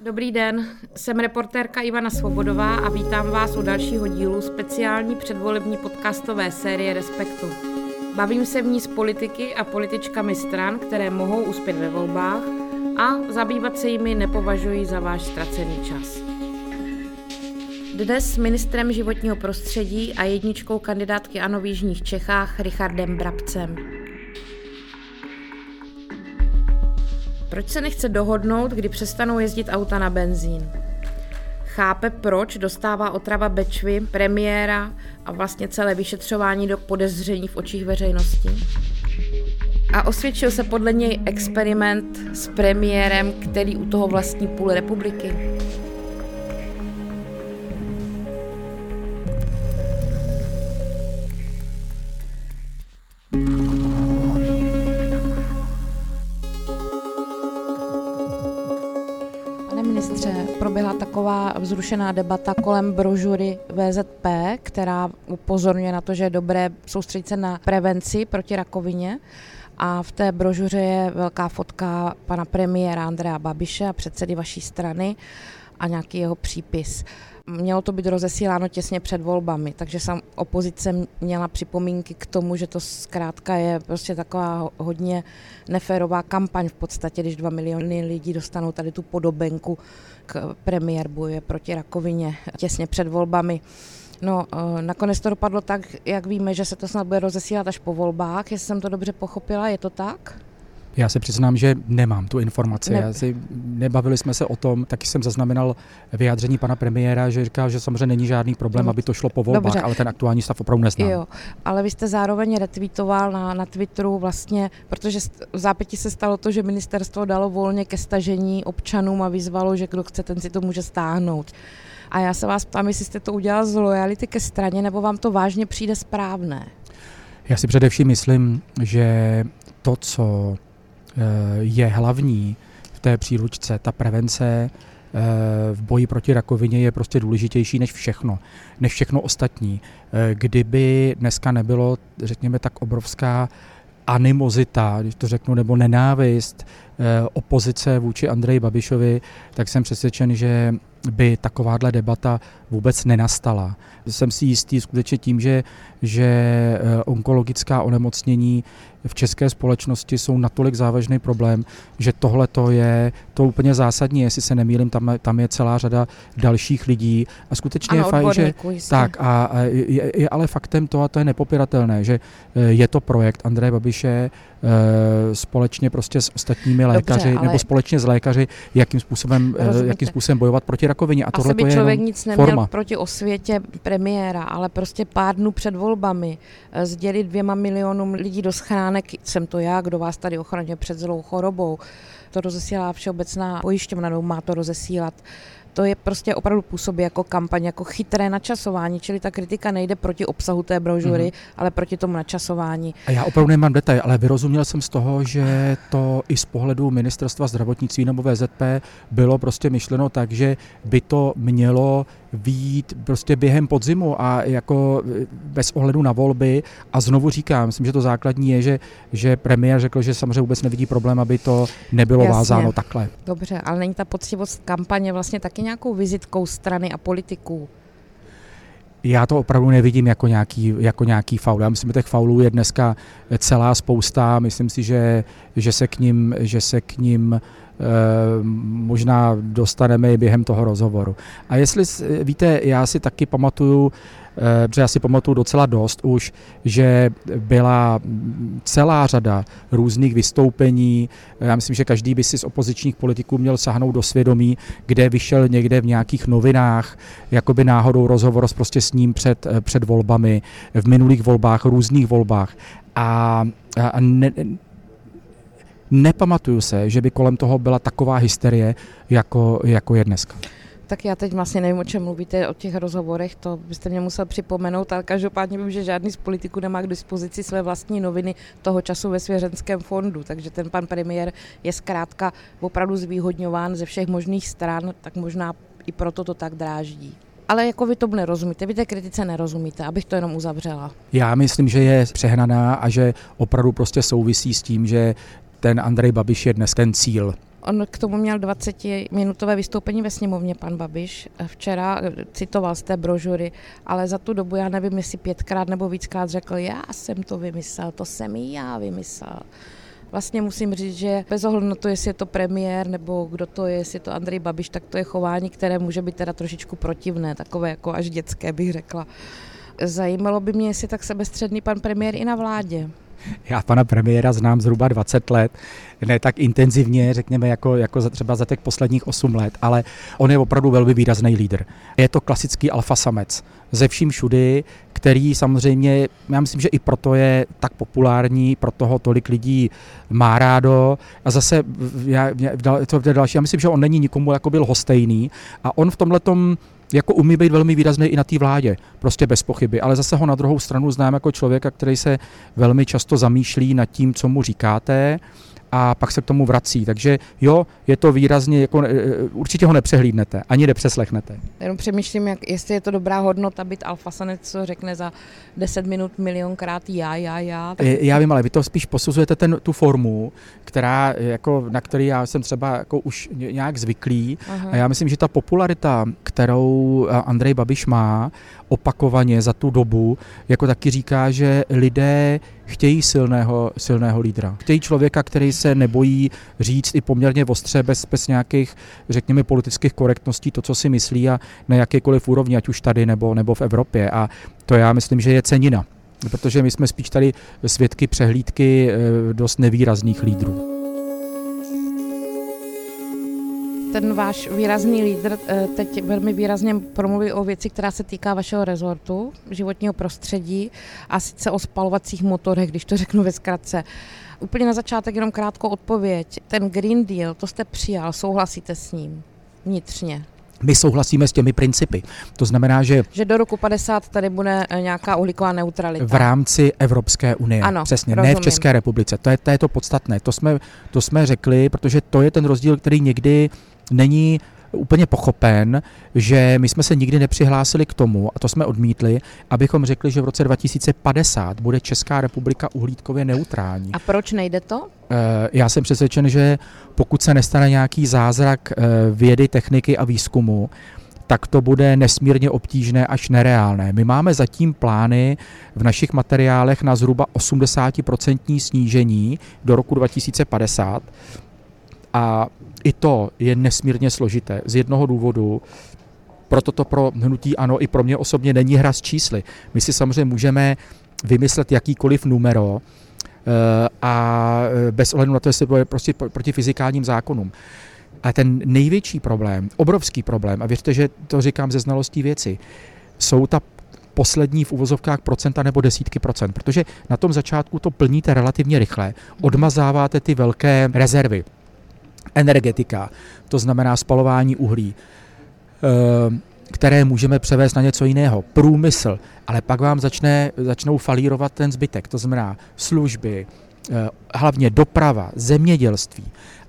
Dobrý den, jsem reportérka Ivana Svobodová a vítám vás u dalšího dílu speciální předvolební podcastové série Respektu. Bavím se v ní s politiky a političkami stran, které mohou uspět ve volbách a zabývat se jimi nepovažuji za váš ztracený čas. Dnes ministrem životního prostředí a jedničkou kandidátky ANO v Jižních Čechách Richardem Brabcem. Proč se nechce dohodnout, kdy přestanou jezdit auta na benzín? Chápe, proč dostává otrava Bečvy, premiéra a vlastně celé vyšetřování do podezření v očích veřejnosti? A osvědčil se podle něj experiment s premiérem, který u toho vlastní půl republiky? Taková vzrušená debata kolem brožury VZP, která upozorňuje na to, že je dobré soustředit se na prevenci proti rakovině. A v té brožuře je velká fotka pana premiéra Andrea Babiše a předsedy vaší strany a nějaký jeho přípis. Mělo to být rozesíláno těsně před volbami, takže sam opozice měla připomínky k tomu, že to zkrátka je prostě taková hodně neférová kampaň v podstatě, když dva miliony lidí dostanou tady tu podobenku k premiér bojuje proti rakovině těsně před volbami. No, eh, nakonec to dopadlo tak, jak víme, že se to snad bude rozesílat až po volbách, jestli jsem to dobře pochopila, je to tak? Já se přiznám, že nemám tu informaci. Ne. Já si, nebavili jsme se o tom, taky jsem zaznamenal vyjádření pana premiéra, že říká, že samozřejmě není žádný problém, aby to šlo po volbách, Dobře. ale ten aktuální stav opravdu neznám. Jo, ale vy jste zároveň retweetoval na, na Twitteru vlastně, protože v zápěti se stalo to, že ministerstvo dalo volně ke stažení občanům a vyzvalo, že kdo chce, ten si to může stáhnout. A já se vás ptám, jestli jste to udělal z lojality ke straně, nebo vám to vážně přijde správné? Já si především myslím, že to, co je hlavní v té příručce. Ta prevence eh, v boji proti rakovině je prostě důležitější než všechno, než všechno ostatní. Eh, kdyby dneska nebylo, řekněme, tak obrovská animozita, když to řeknu, nebo nenávist eh, opozice vůči Andreji Babišovi, tak jsem přesvědčen, že by takováhle debata vůbec nenastala. Jsem si jistý skutečně tím, že, že onkologická onemocnění v české společnosti jsou natolik závažný problém, že tohle to je to úplně zásadní, jestli se nemýlím, tam, tam je celá řada dalších lidí. A skutečně ano, je fajn, že tak a, a je, je ale faktem to a to je nepopiratelné, že eh, je to projekt Andreje Babiše e, společně prostě s ostatními lékaři Dobře, nebo společně s lékaři, jakým způsobem, jakým způsobem bojovat proti rakovině. A tohle to je člověk nic neměl forma. proti osvětě premiéra, ale prostě pár dnů před volbami sdělit dvěma milionům lidí do schránek Jsem to já, kdo vás tady ochraňuje před zlou chorobou. To rozesílá Všeobecná pojišťovna, nebo má to rozesílat to je prostě opravdu působí jako kampaň, jako chytré načasování, čili ta kritika nejde proti obsahu té brožury, mm-hmm. ale proti tomu načasování. A já opravdu nemám detail, ale vyrozuměl jsem z toho, že to i z pohledu ministerstva zdravotnictví nebo VZP bylo prostě myšleno tak, že by to mělo výjít prostě během podzimu a jako e, bez ohledu na volby. A znovu říkám, myslím, že to základní je, že, že premiér řekl, že samozřejmě vůbec nevidí problém, aby to nebylo Jasně. vázáno takhle. Dobře, ale není ta poctivost kampaně vlastně taky nějakou vizitkou strany a politiků? Já to opravdu nevidím jako nějaký, jako nějaký faul. Já myslím, že těch faulů je dneska celá spousta. Myslím si, že, že se k ním, že se k ním Eh, možná dostaneme i během toho rozhovoru. A jestli víte, já si taky pamatuju, protože já si pamatuju docela dost už, že byla celá řada různých vystoupení. Já myslím, že každý by si z opozičních politiků měl sahnout do svědomí, kde vyšel někde v nějakých novinách, jakoby náhodou rozhovor prostě s ním před, eh, před volbami, v minulých volbách, různých volbách. A, a ne, nepamatuju se, že by kolem toho byla taková hysterie, jako, jako je dneska. Tak já teď vlastně nevím, o čem mluvíte, o těch rozhovorech, to byste mě musel připomenout, ale každopádně vím, že žádný z politiků nemá k dispozici své vlastní noviny toho času ve svěřenském fondu, takže ten pan premiér je zkrátka opravdu zvýhodňován ze všech možných stran, tak možná i proto to tak dráždí. ale jako vy tomu nerozumíte, vy té kritice nerozumíte, abych to jenom uzavřela. Já myslím, že je přehnaná a že opravdu prostě souvisí s tím, že ten Andrej Babiš je dnes ten cíl. On k tomu měl 20-minutové vystoupení ve sněmovně, pan Babiš. Včera citoval z té brožury, ale za tu dobu, já nevím, jestli pětkrát nebo víckrát řekl, já jsem to vymyslel, to jsem i já vymyslel. Vlastně musím říct, že bez ohledu na to, jestli je to premiér nebo kdo to je, jestli je to Andrej Babiš, tak to je chování, které může být teda trošičku protivné, takové jako až dětské bych řekla. Zajímalo by mě, jestli tak sebestředný pan premiér i na vládě. Já pana premiéra znám zhruba 20 let, ne tak intenzivně, řekněme, jako, jako za, třeba za těch posledních 8 let, ale on je opravdu velmi výrazný lídr. Je to klasický alfa samec ze vším všudy, který samozřejmě, já myslím, že i proto je tak populární, proto ho tolik lidí má rádo. A zase, já, to je další, já myslím, že on není nikomu jako byl hostejný a on v tomhle jako umí být velmi výrazný i na té vládě, prostě bez pochyby, ale zase ho na druhou stranu znám jako člověka, který se velmi často zamýšlí nad tím, co mu říkáte a pak se k tomu vrací. Takže jo, je to výrazně, jako, e, e, určitě ho nepřehlídnete, ani nepřeslechnete. Jenom přemýšlím, jak, jestli je to dobrá hodnota být alfasanec, co řekne za 10 minut milionkrát já, já, já. Tak... Já vím, ale vy to spíš posuzujete ten, tu formu, která, jako, na který já jsem třeba jako už nějak zvyklý. Aha. A já myslím, že ta popularita, kterou Andrej Babiš má, opakovaně za tu dobu, jako taky říká, že lidé chtějí silného, silného lídra. Chtějí člověka, který se nebojí říct i poměrně ostře, bez, bez nějakých, řekněme, politických korektností to, co si myslí a na jakékoliv úrovni, ať už tady nebo, nebo v Evropě. A to já myslím, že je cenina protože my jsme spíš tady svědky přehlídky eh, dost nevýrazných lídrů. Ten váš výrazný lídr eh, teď velmi výrazně promluví o věci, která se týká vašeho rezortu, životního prostředí a sice o spalovacích motorech, když to řeknu ve zkratce. Úplně na začátek jenom krátkou odpověď. Ten Green Deal, to jste přijal, souhlasíte s ním vnitřně? My souhlasíme s těmi principy. To znamená, že... Že do roku 50 tady bude eh, nějaká uhlíková neutralita. V rámci Evropské unie. Ano, Přesně, rozumím. ne v České republice. To je, to je to podstatné. To jsme, to jsme řekli, protože to je ten rozdíl, který někdy není úplně pochopen, že my jsme se nikdy nepřihlásili k tomu, a to jsme odmítli, abychom řekli, že v roce 2050 bude Česká republika uhlídkově neutrální. A proč nejde to? Eh, já jsem přesvědčen, že pokud se nestane nějaký zázrak eh, vědy, techniky a výzkumu, tak to bude nesmírně obtížné až nereálné. My máme zatím plány v našich materiálech na zhruba 80% snížení do roku 2050 a i to je nesmírně složité z jednoho důvodu, proto to pro hnutí ano i pro mě osobně není hra s čísly. My si samozřejmě můžeme vymyslet jakýkoliv numero eh, a eh, bez ohledu na to, jestli bude prostě proti fyzikálním zákonům. A ten největší problém, obrovský problém, a věřte, že to říkám ze znalostí věci, jsou ta poslední v uvozovkách procenta nebo desítky procent, protože na tom začátku to plníte relativně rychle, odmazáváte ty velké rezervy energetika, to znamená spalování uhlí, eh, které můžeme převést na něco jiného, průmysl, ale pak vám začne, začnou falírovat ten zbytek, to znamená služby, eh, hlavně doprava, zemědělství.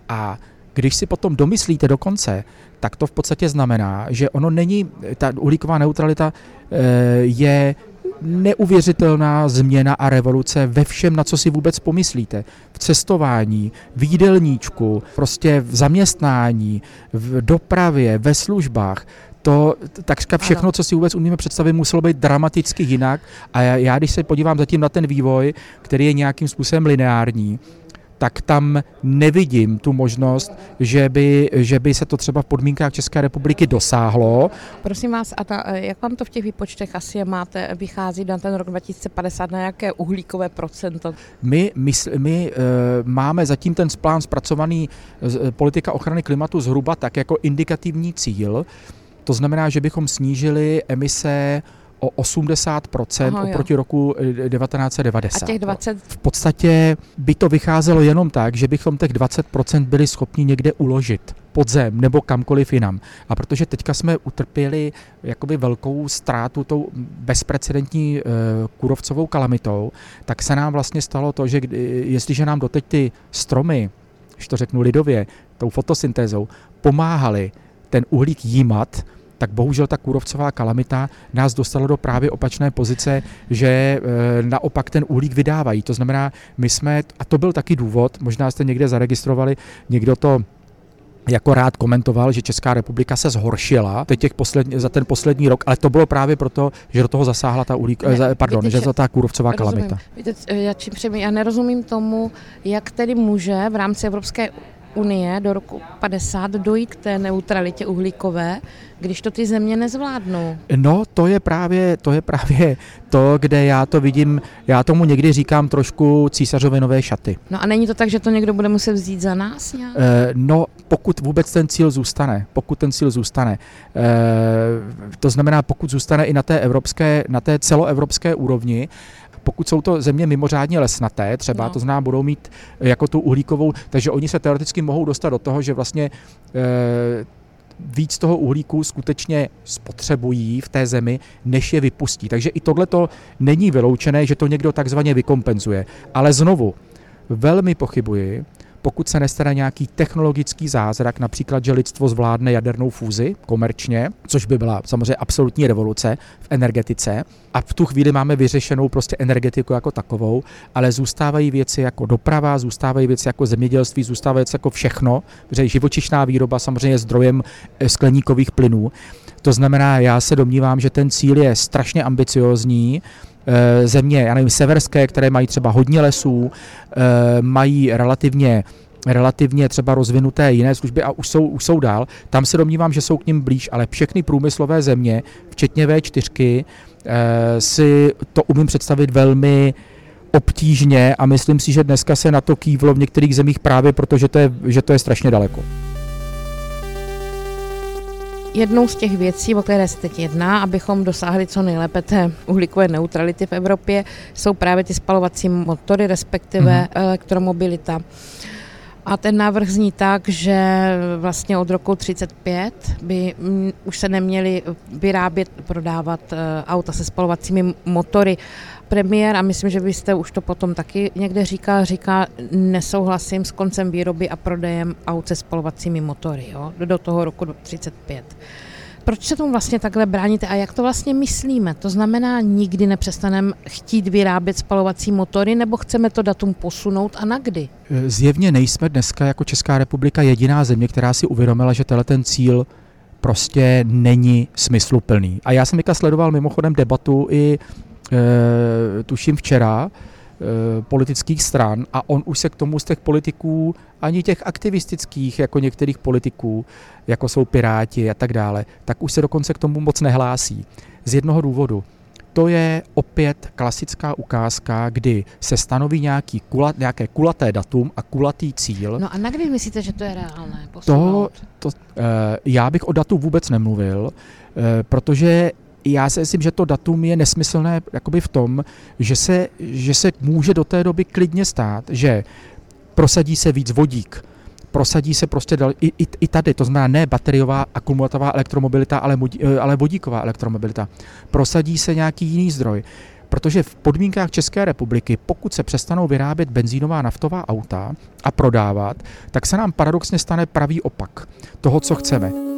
A když si potom domyslíte do konce, tak to v podstatě znamená, že ono není, ta uhlíková neutralita eh, je neuvěřitelná změna a revoluce ve všem, na co si vůbec pomyslíte. V cestování, v jídelníčku, prostě v zaměstnání, v dopravě, ve službách. To takřka všechno, co si vůbec umíme představit, muselo být dramaticky jinak. A já, já, když se podívám zatím na ten vývoj, který je nějakým způsobem lineární, tak tam nevidím tu možnost, že by, že by se to třeba v podmínkách České republiky dosáhlo. Prosím vás, a ta, jak vám to v těch výpočtech asi máte, vychází na ten rok 2050, na jaké uhlíkové procento? My, my, my uh, máme zatím ten plán zpracovaný uh, politika ochrany klimatu zhruba tak jako indikativní cíl, to znamená, že bychom snížili emise o 80% Aha, oproti jo. roku 1990. Eh, A těch 20? V podstatě by to vycházelo jenom tak, že bychom těch 20% byli schopni někde uložit pod zem nebo kamkoliv jinam. A protože teďka jsme utrpěli jakoby velkou ztrátu tou bezprecedentní uh, kurovcovou kalamitou, tak se nám vlastně stalo to, že jestliže nám doteď ty stromy, když to řeknu lidově, tou fotosyntézou, pomáhali ten uhlík jímat, tak bohužel ta kůrovcová kalamita nás dostala do právě opačné pozice, že e, naopak ten uhlík vydávají. To znamená, my jsme, a to byl taky důvod, možná jste někde zaregistrovali, někdo to jako rád komentoval, že Česká republika se zhoršila teď těch poslední, za ten poslední rok, ale to bylo právě proto, že do toho zasáhla ta uhlík, ne, eh, pardon, víte, že to ta kůrovcová rozumím. kalamita. Víte, já, čím já nerozumím tomu, jak tedy může v rámci Evropské unie do roku 50 dojít k té neutralitě uhlíkové, když to ty země nezvládnou? No, to je právě to, je právě to kde já to vidím, já tomu někdy říkám trošku císařové nové šaty. No a není to tak, že to někdo bude muset vzít za nás nějak? E, no, pokud vůbec ten cíl zůstane, pokud ten cíl zůstane, e, to znamená, pokud zůstane i na té evropské, na té celoevropské úrovni, pokud jsou to země mimořádně lesnaté, třeba no. to znamená, budou mít jako tu uhlíkovou, takže oni se teoreticky mohou dostat do toho, že vlastně e, víc toho uhlíku skutečně spotřebují v té zemi, než je vypustí. Takže i tohle to není vyloučené, že to někdo takzvaně vykompenzuje. Ale znovu, velmi pochybuji, pokud se nestane nějaký technologický zázrak, například, že lidstvo zvládne jadernou fúzi komerčně, což by byla samozřejmě absolutní revoluce v energetice, a v tu chvíli máme vyřešenou prostě energetiku jako takovou, ale zůstávají věci jako doprava, zůstávají věci jako zemědělství, zůstávají věci jako všechno, protože živočišná výroba samozřejmě je zdrojem eh, skleníkových plynů. To znamená, já se domnívám, že ten cíl je strašně ambiciozní, země, já nevím, severské, které mají třeba hodně lesů, eh, mají relativně relativně třeba rozvinuté jiné služby a už jsou, už jsou dál, tam se domnívám, že jsou k ním blíž, ale všechny průmyslové země, včetně V4, eh, si to umím představit velmi obtížně a myslím si, že dneska se na to kývlo v některých zemích právě proto, že to je, že to je strašně daleko. Jednou z těch věcí, o které se teď jedná, abychom dosáhli co nejlépe té uhlíkové neutrality v Evropě, jsou právě ty spalovací motory, respektive mm-hmm. elektromobilita. A ten návrh zní tak, že vlastně od roku 35 by mm, už se neměly vyrábět, prodávat eh, auta se spalovacími motory. Premiér, a myslím, že byste už to potom taky někde říkal, říká, nesouhlasím s koncem výroby a prodejem aut se spalovacími motory jo, do toho roku 35 proč se tomu vlastně takhle bráníte a jak to vlastně myslíme? To znamená, nikdy nepřestaneme chtít vyrábět spalovací motory nebo chceme to datum posunout a na kdy? Zjevně nejsme dneska jako Česká republika jediná země, která si uvědomila, že tenhle ten cíl prostě není smysluplný. A já jsem sledoval mimochodem debatu i tuším včera, Eh, politických stran a on už se k tomu z těch politiků, ani těch aktivistických, jako některých politiků, jako jsou Piráti a tak dále, tak už se dokonce k tomu moc nehlásí. Z jednoho důvodu. To je opět klasická ukázka, kdy se stanoví nějaký kulat, nějaké kulaté datum a kulatý cíl. No a na kdy myslíte, že to je reálné? To, to, uh, já bych o datu vůbec nemluvil, protože já si myslím, že to datum je nesmyslné jakoby v tom, že se, že se může do té doby klidně stát, že prosadí se víc vodík, prosadí se prostě dal, i, i, i tady, to znamená ne bateriová akumulatová elektromobilita, ale, eh, ale vodíková elektromobilita. Prosadí se nějaký jiný zdroj. Protože v podmínkách České republiky, pokud se přestanou vyrábět benzínová naftová auta a prodávat, tak se nám paradoxně stane pravý opak toho, co chceme.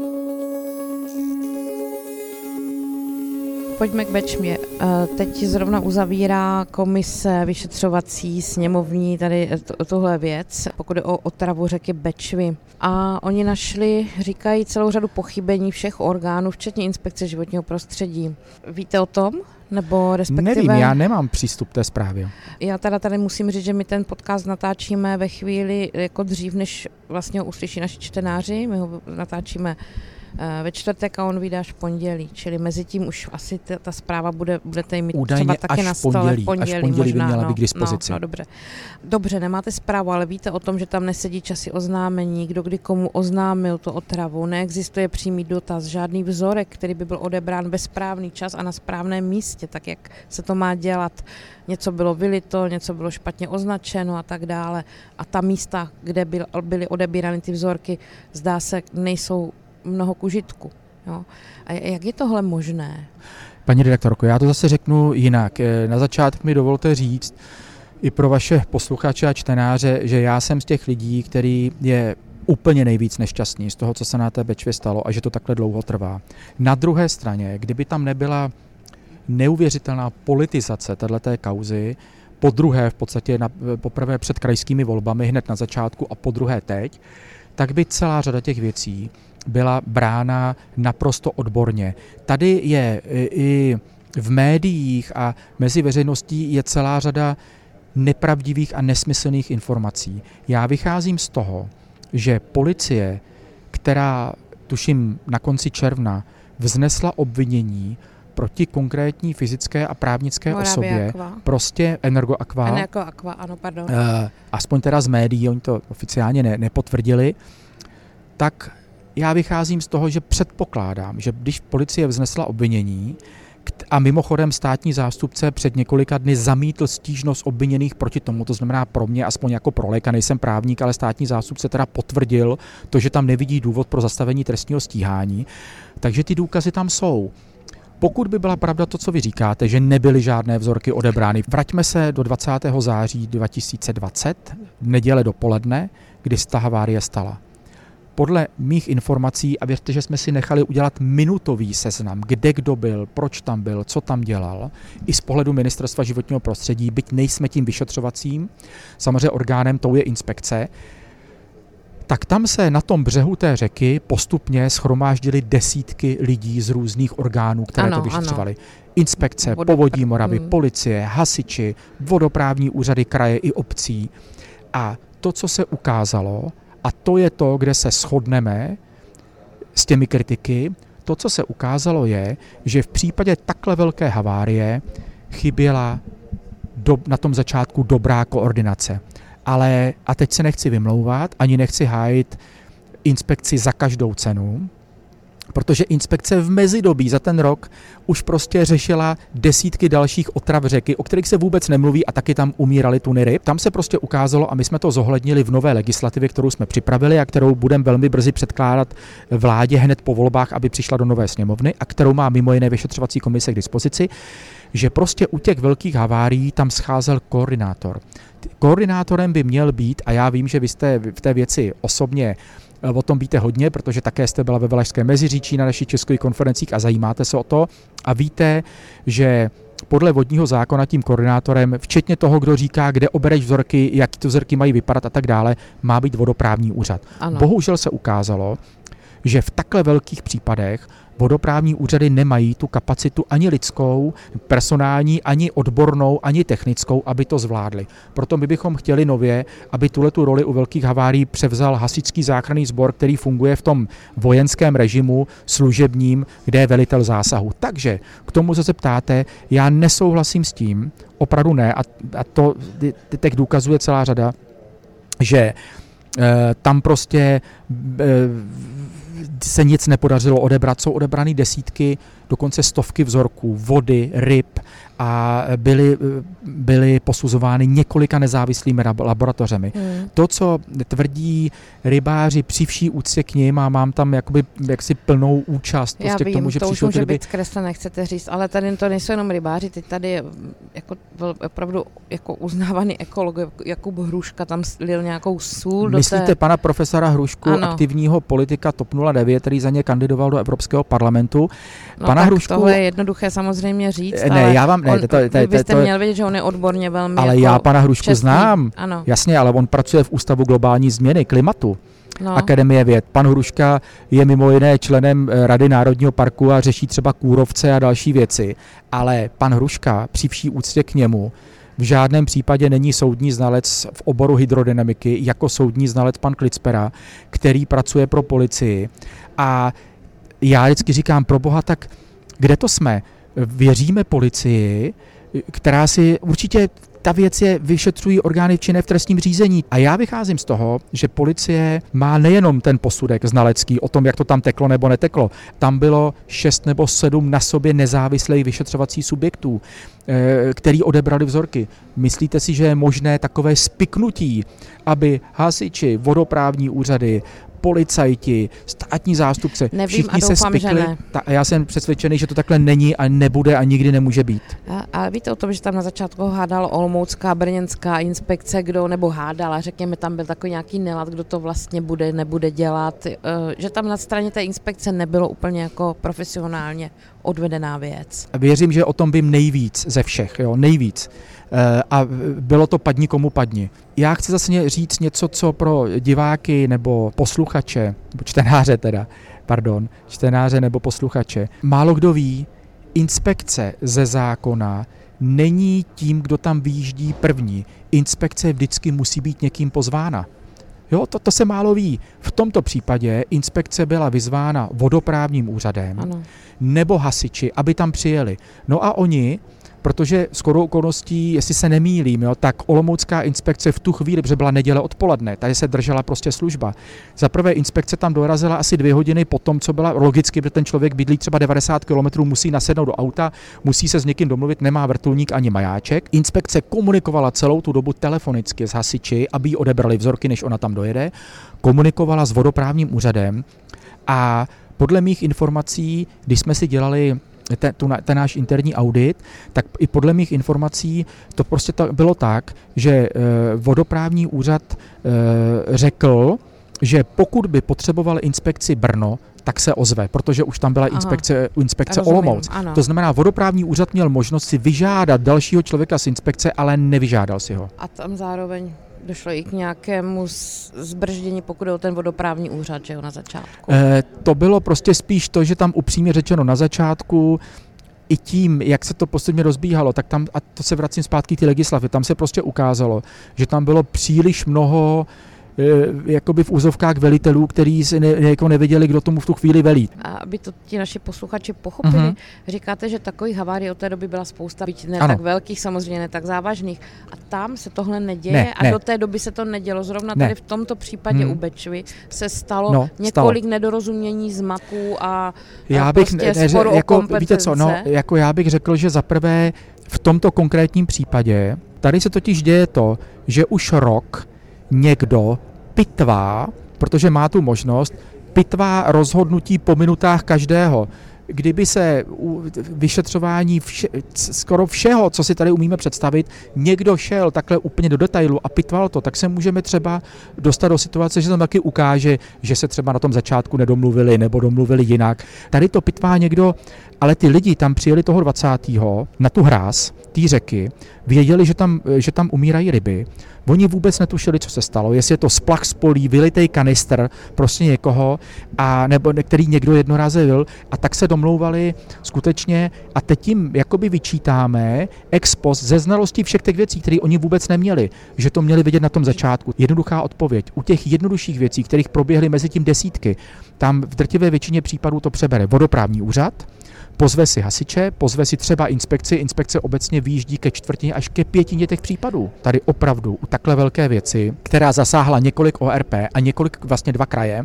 Pojďme k Bečmě. Eh, teď zrovna uzavírá komise vyšetřovací sněmovní tady tohle věc, pokud je o otravu řeky Bečvy. A oni našli, říkají, celou řadu pochybení všech orgánů, včetně inspekce životního prostředí. Víte o tom? Nebo respektive... Nevím, já nemám přístup k té zprávě. Já teda tady musím říct, že my ten podcast natáčíme ve chvíli jako dřív, než vlastně ho uslyší naši čtenáři. My ho natáčíme Eh, ve čtvrtek a on vydá až v pondělí, čili mezi tím už asi ta, ta zpráva bude, budete jí mít Údajně třeba taky na stole pondělí, v pondělí, až pondělí možná, by měla no, být k dispozici. No, no, dobře. dobře, nemáte zprávu, ale víte o tom, že tam nesedí časy oznámení, kdo kdy komu oznámil to otravu, neexistuje přímý dotaz, žádný vzorek, který by byl odebrán ve správný čas a na správném místě, tak jak se to má dělat. Něco bylo vylito, něco bylo špatně označeno a tak dále. A ta místa, kde byly odebírány ty vzorky, zdá se, nejsou mnoho kužitku. Jo. A jak je tohle možné? Paní redaktorko, já to zase řeknu jinak. Eh, na začátek mi dovolte říct, i pro vaše posluchače a čtenáře, že já jsem z těch lidí, který je úplně nejvíc nešťastní z toho, co se na té Bečvě stalo a že to takhle dlouho trvá. Na druhé straně, kdyby tam nebyla neuvěřitelná politizace této kauzy, po druhé v podstatě na, poprvé před krajskými volbami hned na začátku a po druhé teď, tak by celá řada těch věcí byla brána naprosto odborně. Tady je i v médiích a mezi veřejností je celá řada nepravdivých a nesmyslných informací. Já vycházím z toho, že policie, která tuším na konci června vznesla obvinění proti konkrétní fyzické a právnické Moravia osobě, Aqua. prostě Energoaqua, Energo Aqua, ano, pardon. uh, aspoň teda z médií, oni to oficiálně ne, nepotvrdili, tak já vycházím z toho, že předpokládám, že když policie vznesla obvinění, a mimochodem státní zástupce před několika dny zamítl stížnost obviněných proti tomu, to znamená pro mě, aspoň jako pro léka, nejsem právník, ale státní zástupce teda potvrdil to, že tam nevidí důvod pro zastavení trestního stíhání, takže ty důkazy tam jsou. Pokud by byla pravda to, co vy říkáte, že nebyly žádné vzorky odebrány, vraťme se do 20. září 2020, neděle dopoledne, kdy se ta havárie stala. Podle mých informací, a věřte, že jsme si nechali udělat minutový seznam, kde kdo byl, proč tam byl, co tam dělal, i z pohledu Ministerstva životního prostředí, byť nejsme tím vyšetřovacím, samozřejmě orgánem tou je inspekce, tak tam se na tom břehu té řeky postupně schromáždily desítky lidí z různých orgánů, které Ano, to vyšetřovaly. ano. Inspekce, Vodopr- povodí Moravy, mm. policie, hasiči, vodoprávní úřady kraje i obcí. A to, co se ukázalo, a to je to, kde se shodneme s těmi kritiky, to, co se ukázalo, je, že v případě takhle velké havárie chyběla do, na tom začátku dobrá koordinace. Ale, a teď se nechci vymlouvat, ani nechci hájit inspekci za každou cenu, protože inspekce v mezidobí za ten rok už prostě řešila desítky dalších otrav řeky, o kterých se vůbec nemluví a taky tam umíraly tuny ryb. Tam se prostě ukázalo a my jsme to zohlednili v nové legislativě, kterou jsme připravili a kterou budeme velmi brzy předkládat vládě hned po volbách, aby přišla do nové sněmovny a kterou má mimo jiné vyšetřovací komise k dispozici, že prostě u těch velkých havárií tam scházel koordinátor. Koordinátorem by měl být, a já vím, že vy jste v té věci osobně o tom víte hodně, protože také jste byla ve Valašském Meziříčí na našich českých konferencích a zajímáte se o to a víte, že podle vodního zákona tím koordinátorem, včetně toho, kdo říká, kde obereš vzorky, jak ty vzorky mají vypadat a tak dále, má být vodoprávní úřad. Ano. Bohužel se ukázalo, že v takhle velkých případech vodoprávní úřady nemají tu kapacitu ani lidskou, personální, ani odbornou, ani technickou, aby to zvládli. Proto my bychom chtěli nově, aby tuhle tu roli u velkých havárií převzal hasičský záchranný sbor, který funguje v tom vojenském režimu služebním, kde je velitel zásahu. Takže k tomu, se ptáte, já nesouhlasím s tím, opravdu ne, a, a to těch důkazů je celá řada, že Eh, tam prostě eh, se nic nepodařilo odebrat, jsou odebrané desítky, dokonce stovky vzorků vody, ryb a byly, byly posuzovány několika nezávislými laboratořemi. Hmm. To, co tvrdí rybáři při vší úctě k ním a mám tam jakoby jaksi plnou účast Já prostě vím, k tomu, že to už může ryby. být zkreslené, chcete říct, ale tady to nejsou jenom rybáři, teď tady je mm, jako vel- opravdu jako uznávaný ekolog Jakub Hruška tam lil nějakou sůl Myslíte do té... pana profesora Hrušku, Ano. aktivního politika TOP 09, který za ně kandidoval do Evropského parlamentu? No pana tak Hrušku- tohle je jednoduché samozřejmě říct, ne, ale já vám- ne, on, to- to- to- vy byste to- měl vědět, že on je odborně velmi Ale jako já pana Hrušku čestný. znám. Ano, Jasně, ale on pracuje v Ústavu globální změny klimatu, no. Akademie věd. Pan Hruška je mimo jiné členem eh, Rady Národního parku a řeší třeba kůrovce a další věci. Ale pan Hruška, při vší úctě k němu, v žádném případě není soudní znalec v oboru hydrodynamiky, jako soudní znalec pan Klicpera, který pracuje pro policii. A já vždycky říkám, pro boha, tak kde to jsme? Věříme policii, která si určitě ta věc je, vyšetřují orgány činné v trestním řízení. A já vycházím z toho, že policie má nejenom ten posudek znalecký o tom, jak to tam teklo nebo neteklo. Tam bylo šest nebo sedm na sobě nezávislých vyšetřovací subjektů, eh, který odebrali vzorky. Myslíte si, že je možné takové spiknutí, aby hasiči, vodoprávní úřady, policajti, státní zástupce, Nevím všichni a doufám, se spikli. že ne. Ta, a já jsem přesvědčený, že to takhle není a nebude a nikdy nemůže být. A, ale víte o tom, že tam na začátku hádal Olomoucká, Brněnská inspekce, kdo, nebo hádala, řekněme, tam byl takový nějaký nelad, kdo to vlastně bude, nebude dělat, eh, že tam na straně té inspekce nebylo úplně jako profesionálně odvedená věc. Věřím, že o tom vím nejvíc ze všech, jo, nejvíc. Eh, A bylo to padni komu padni. Já chci zase říct něco, co pro diváky nebo posluchače, nebo čtenáře teda, pardon, čtenáře nebo posluchače, málo kdo ví, inspekce ze zákona není tím, kdo tam výjíždí první. Inspekce vždycky musí být někým pozvána. Jo, to, to se málo ví. V tomto případě inspekce byla vyzvána vodoprávním úřadem Ano. nebo hasiči, aby tam přijeli. No a oni, protože skoro okolností, jestli se nemýlím, jo, tak Olomoucká inspekce v tu chvíli, protože byla neděle odpoledne, tady se držela prostě služba. Za prvé inspekce tam dorazila asi dvě hodiny po tom, co byla logicky, protože ten člověk bydlí třeba 90 km, musí nasednout do auta, musí se s někým domluvit, nemá vrtulník ani majáček. Inspekce komunikovala celou tu dobu telefonicky s hasiči, aby jí odebrali vzorky, než ona tam dojede. Komunikovala s vodoprávním úřadem a podle mých informací, když jsme si dělali ten, tu, ten náš interní audit, tak i podle mých informací to prostě to bylo tak, že e, vodoprávní úřad e, řekl, že pokud by potřeboval inspekci Brno, tak se ozve, protože už tam byla Aha. inspekce, inspekce Rozumím, Olomouc. ano. To znamená, vodoprávní úřad měl možnost si vyžádat dalšího člověka z inspekce, ale nevyžádal si ho. A tam zároveň došlo i k nějakému zbrždění, pokud je o ten vodoprávní úřad, že jo, na začátku. E, to bylo prostě spíš to, že tam upřímně řečeno na začátku i tím, jak se to postupně rozbíhalo, tak tam, a to se vracím zpátky k té legislativě, tam se prostě ukázalo, že tam bylo příliš mnoho jakoby v úzovkách velitelů, kteří si ne, jako nevěděli, kdo tomu v tu chvíli velí. A aby to ti naši posluchači pochopili, uh-huh. říkáte, že takových havárií od té doby byla spousta, byť ne Ano. tak velkých, samozřejmě ne tak závažných. A tam se tohle neděje Ne, a ne. do té doby se to nedělo. Zrovna Ne. tady v tomto případě Hmm. u Bečvy se stalo No, několik nedorozumění, zmaků a Já bych, prostě ne, sporu jako, víte co, no, jako já bych řekl, že za prvé v tomto konkrétním případě, tady se totiž děje to, že už rok někdo pitvá, protože má tu možnost, pitvá rozhodnutí po minutách každého. Kdyby se vyšetřování vše, skoro všeho, co si tady umíme představit, někdo šel takhle úplně do detailu a pitval to, tak se můžeme třeba dostat do situace, že tam taky ukáže, že se třeba na tom začátku nedomluvili nebo domluvili jinak. Tady to pitvá někdo, ale ty lidi tam přijeli toho 20. na tu hráz té řeky, věděli, že tam, že tam umírají ryby. Oni vůbec netušili, co se stalo, jestli je to splach z polí, vylitej kanistr prostě někoho, a, nebo ne- který někdo jednorázé byl, a tak se domlouvali skutečně a teď jim jakoby vyčítáme ex post ze znalosti všech těch věcí, které oni vůbec neměli, že to měli vidět na tom začátku. Jednoduchá odpověď. U těch jednodušších věcí, kterých proběhly mezi tím desítky, tam v drtivé většině případů to přebere vodoprávní úřad, pozve si hasiče, pozve si třeba inspekci, inspekce obecně výjíždí ke čtvrtině až ke pětině těch případů. Tady opravdu u takhle velké věci, která zasáhla několik ORP a několik, vlastně dva kraje,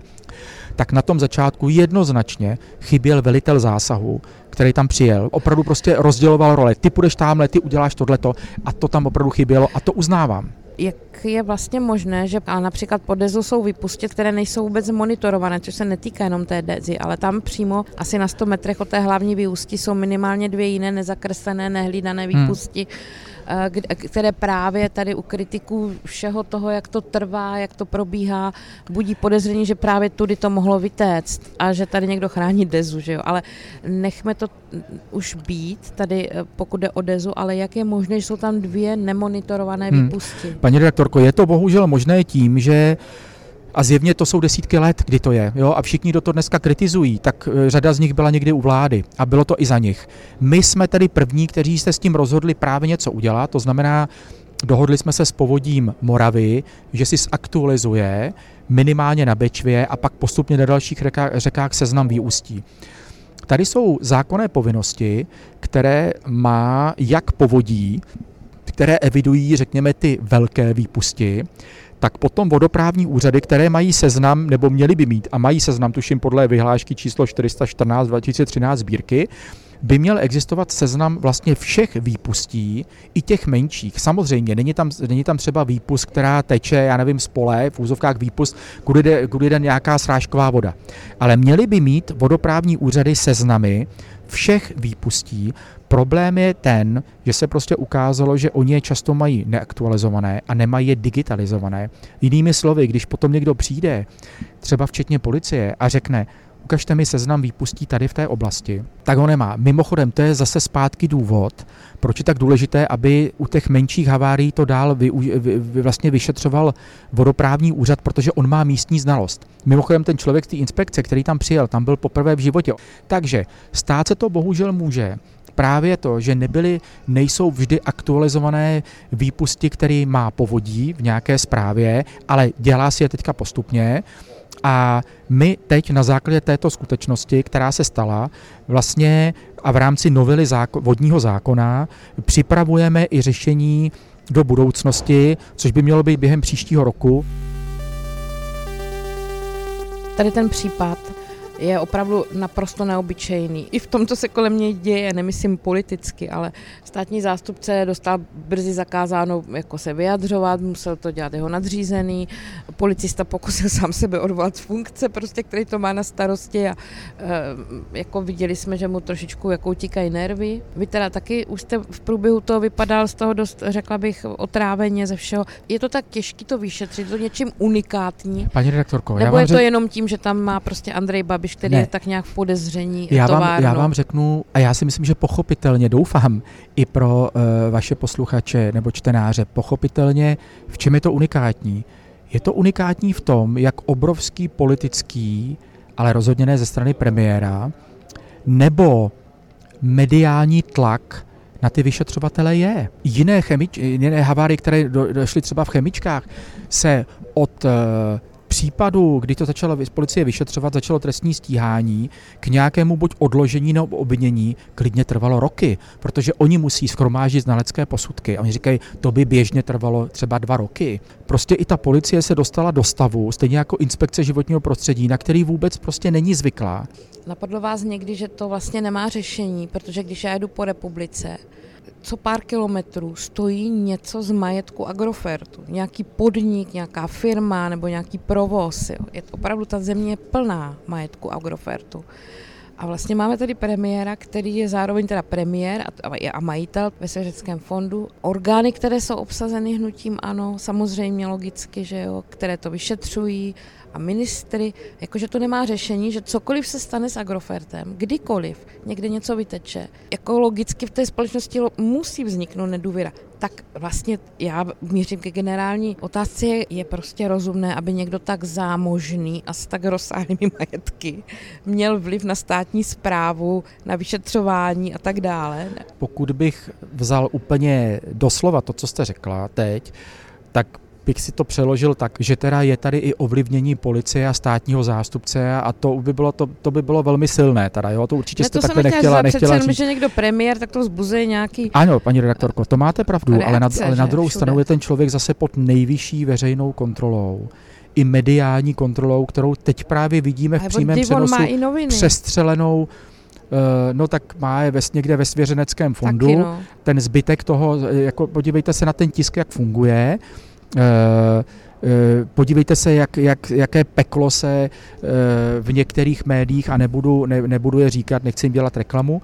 tak na tom začátku jednoznačně chyběl velitel zásahu, který tam přijel. Opravdu prostě rozděloval role. Ty půjdeš tamhle, ty uděláš tohleto a to tam opravdu chybělo a to uznávám. Jak je vlastně možné, že a například po dezu jsou vypustit, které nejsou vůbec monitorované, což se netýká jenom té dezy, ale tam přímo asi na 100 metrech od té hlavní výústi jsou minimálně dvě jiné nezakreslené, nehlídané výpusti, eh, k- které právě tady u kritiků všeho toho, jak to trvá, jak to probíhá, budí podezření, že právě tudy to mohlo vytéct a že tady někdo chrání dezu, že jo, ale nechme to už být tady, eh, pokud jde o dezu, ale jak je možné, že jsou tam dvě nemonitorované Hmm. výpusti? Paní redaktorko, je to bohužel možné tím, že a zjevně to jsou desítky let, kdy to je, jo, a všichni, kdo to dneska kritizují, tak eh, řada z nich byla někdy u vlády a bylo to i za nich. My jsme tedy první, kteří se s tím rozhodli právě něco udělat, to znamená, dohodli jsme se s povodím Moravy, že si zaktualizuje minimálně na Bečvě a pak postupně na dalších řekách, řekách seznam výústí. Tady jsou zákonné povinnosti, které má jak povodí, které evidují, řekněme, ty velké výpusti, tak potom vodoprávní úřady, které mají seznam, nebo měly by mít, a mají seznam, tuším podle vyhlášky číslo 414 2013 sbírky, by měl existovat seznam vlastně všech výpustí, i těch menších. Samozřejmě, není tam, není tam třeba výpust, která teče, já nevím, z pole, v úzovkách výpust, kudy jde, kudy jde nějaká srážková voda. Ale měli by mít vodoprávní úřady seznamy všech výpustí. Problém je ten, že se prostě ukázalo, že oni je často mají neaktualizované a nemají je digitalizované. Jinými slovy, když potom někdo přijde, třeba včetně policie, a řekne, ukažte mi seznam výpustí tady v té oblasti, tak ho nemá. Mimochodem, to je zase zpátky důvod, proč je tak důležité, aby u těch menších havárií to dál vy, vy, vy vlastně vyšetřoval vodoprávní úřad, protože on má místní znalost. Mimochodem, ten člověk z té inspekce, který tam přijel, tam byl poprvé v životě. Takže stát se to bohužel může, právě to, že nebyly, nejsou vždy aktualizované výpusty, který má povodí v nějaké zprávě, ale dělá si je teďka postupně. A my teď na základě této skutečnosti, která se stala, vlastně a v rámci novely záko- vodního zákona připravujeme i řešení do budoucnosti, což by mělo být během příštího roku. Tady ten případ je opravdu naprosto neobyčejný. I v tom, co se kolem mě děje, nemyslím politicky, ale státní zástupce dostal brzy zakázáno jako se vyjadřovat, musel to dělat jeho nadřízený, policista pokusil sám sebe odvolat z funkce, prostě, který to má na starosti a e, jako viděli jsme, že mu trošičku jako utíkají nervy. Vy teda taky už jste v průběhu toho vypadal z toho dost, řekla bych, otráveně ze všeho. Je to tak těžké to vyšetřit, to něčím unikátní? Paní redaktorko, Nebo já je to řek... jenom tím, že tam má prostě Andrej Babiš Babiš, který ne. je tak nějak v podezření já vám, já vám řeknu, a já si myslím, že pochopitelně, doufám, i pro uh, vaše posluchače nebo čtenáře, pochopitelně, v čem je to unikátní. Je to unikátní v tom, jak obrovský politický, ale rozhodně ne ze strany premiéra, nebo mediální tlak na ty vyšetřovatele je. Jiné, chemič, jiné havárie, které do, došly třeba v chemičkách, se od uh, případu, kdy to začala policie vyšetřovat, začalo trestní stíhání, k nějakému buď odložení nebo obvinění klidně trvalo roky, protože oni musí schromážit znalecké posudky. A oni říkají, to by běžně trvalo třeba dva roky. Prostě i ta policie se dostala do stavu, stejně jako inspekce životního prostředí, na který vůbec prostě není zvyklá. Napadlo vás někdy, že to vlastně nemá řešení, protože když já jedu po republice, co pár kilometrů stojí něco z majetku Agrofertu. Nějaký podnik, nějaká firma nebo nějaký provoz. Jo. Je to opravdu ta země plná majetku Agrofertu. A vlastně máme tady premiéra, který je zároveň teda premiér a, majitel ve Svěřeckém fondu. Orgány, které jsou obsazeny hnutím ANO, samozřejmě logicky, že jo, které to vyšetřují a ministry, jakože to nemá řešení, že cokoliv se stane s Agrofertem, kdykoliv někde něco vyteče, jako logicky v té společnosti musí vzniknout nedůvěra. Tak vlastně já mířím ke generální otázce, je prostě rozumné, aby někdo tak zámožný a s tak rozsáhlými majetky měl vliv na státní zprávu, na vyšetřování a tak dále. Pokud bych vzal úplně doslova to, co jste řekla teď, tak bych si to přeložil tak, že teda je tady i ovlivnění policie a státního zástupce a to by bylo, to, to by bylo velmi silné teda, jo, to určitě ne, to jste takhle nechtěla, nechtěla říct. že někdo premiér, tak to vzbuzuje nějaký... Ano, paní redaktorko, to máte pravdu, reakce, ale na, ale na druhou všude. stranu je ten člověk zase pod nejvyšší veřejnou kontrolou i mediální kontrolou, kterou teď právě vidíme v přímém přenosu přestřelenou Uh, no tak má je ves, někde ve svěřeneckém fondu. Taky no. Ten zbytek toho, jako podívejte se na ten tisk, jak funguje. Eh, eh, podívejte se, jak, jak, jaké peklo se eh, v některých médiích, a nebudu, ne, nebudu je říkat, nechci jim dělat reklamu,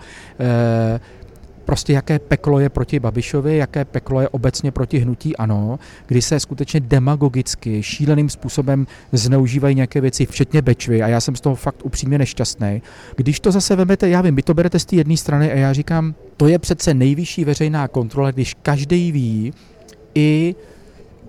prostě jaké peklo je proti Babišovi, jaké peklo je obecně proti hnutí ANO, kdy se skutečně demagogicky, šíleným způsobem zneužívají nějaké věci, včetně Bečvy a já jsem z toho fakt upřímně nešťastný. Když to zase vemete, já vím, vy to berete z té jedné strany a já říkám, to je přece nejvyšší veřejná kontrola, když každý ví, i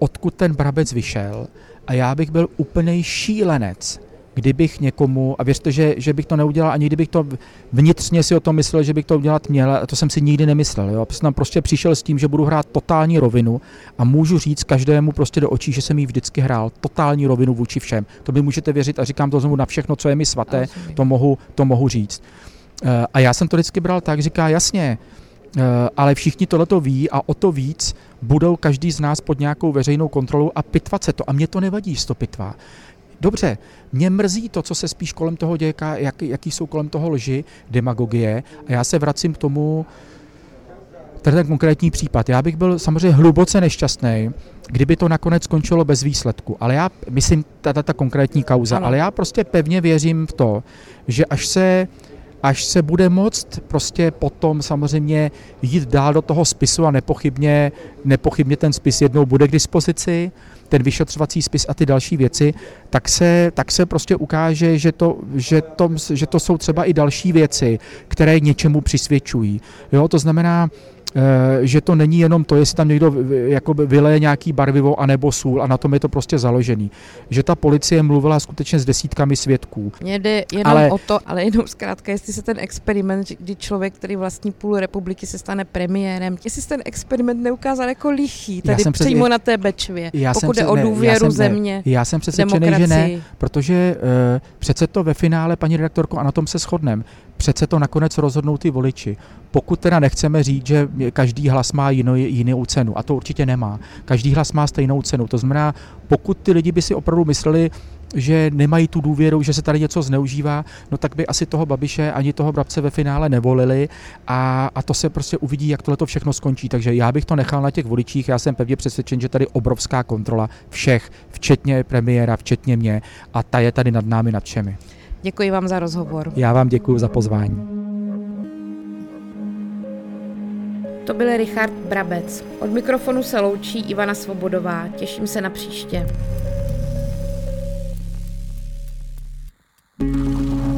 odkud ten Brabec vyšel a já bych byl úplný šílenec, kdybych někomu, a věřte, že, že bych to neudělal, ani kdybych to vnitřně si o tom myslel, že bych to udělat měl, a to jsem si nikdy nemyslel. Jo. Jsem tam prostě přišel s tím, že budu hrát totální rovinu a můžu říct každému prostě do očí, že jsem jí vždycky hrál totální rovinu vůči všem. To by můžete věřit a říkám to znovu na všechno, co je mi svaté, to mohu, to mohu říct. Eh, a já jsem to vždycky bral tak, říká jasně, eh, ale všichni tohleto ví a o to víc budou každý z nás pod nějakou veřejnou kontrolou a pitvat se to. A mě to nevadí, že to pitvá. dobře, mě mrzí to, co se spíš kolem toho děje, jak, jaký jsou kolem toho lži, demagogie a já se vracím k tomu, Tady ten konkrétní případ. Já bych byl samozřejmě hluboce nešťastný, kdyby to nakonec skončilo bez výsledku. Ale já, myslím, ta, ta konkrétní kauza, ano. ale já prostě pevně věřím v to, že až se až se bude moct prostě potom samozřejmě jít dál do toho spisu a nepochybně, nepochybně ten spis jednou bude k dispozici, ten vyšetřovací spis a ty další věci, tak se, tak se prostě ukáže, že to, že, to, že to jsou třeba i další věci, které něčemu přisvědčují. Jo, to znamená, že to není jenom to, jestli tam někdo jako vyleje nějaký barvivo anebo sůl a na tom je to prostě založený. Že ta policie mluvila skutečně s desítkami svědků. Mně jde jenom ale, o to, ale jenom zkrátka, jestli se ten experiment, kdy člověk, který vlastní půl republiky, se stane premiérem, jestli se ten experiment neukázal jako lichý, tady přes, přímo na té Bečvě, já pokud jde o důvěru ne, já země. Ne, já jsem přesvědčený, že ne, protože uh, přece to ve finále, paní redaktorko, a na tom se shodneme, přece to nakonec rozhodnou ty voliči. Pokud teda nechceme říct, že každý hlas má jinou, jinou cenu, a to určitě nemá. Každý hlas má stejnou cenu. To znamená, pokud ty lidi by si opravdu mysleli, že nemají tu důvěru, že se tady něco zneužívá, no tak by asi toho Babiše ani toho Brabce ve finále nevolili a, a to se prostě uvidí, jak tohle všechno skončí. Takže já bych to nechal na těch voličích, já jsem pevně přesvědčen, že tady obrovská kontrola všech, včetně premiéra, včetně mě a ta je tady nad námi nad všemi. Děkuji vám za rozhovor. Já vám děkuji za pozvání. To byl Richard Brabec. Od mikrofonu se loučí Ivana Svobodová. Těším se na příště. thank you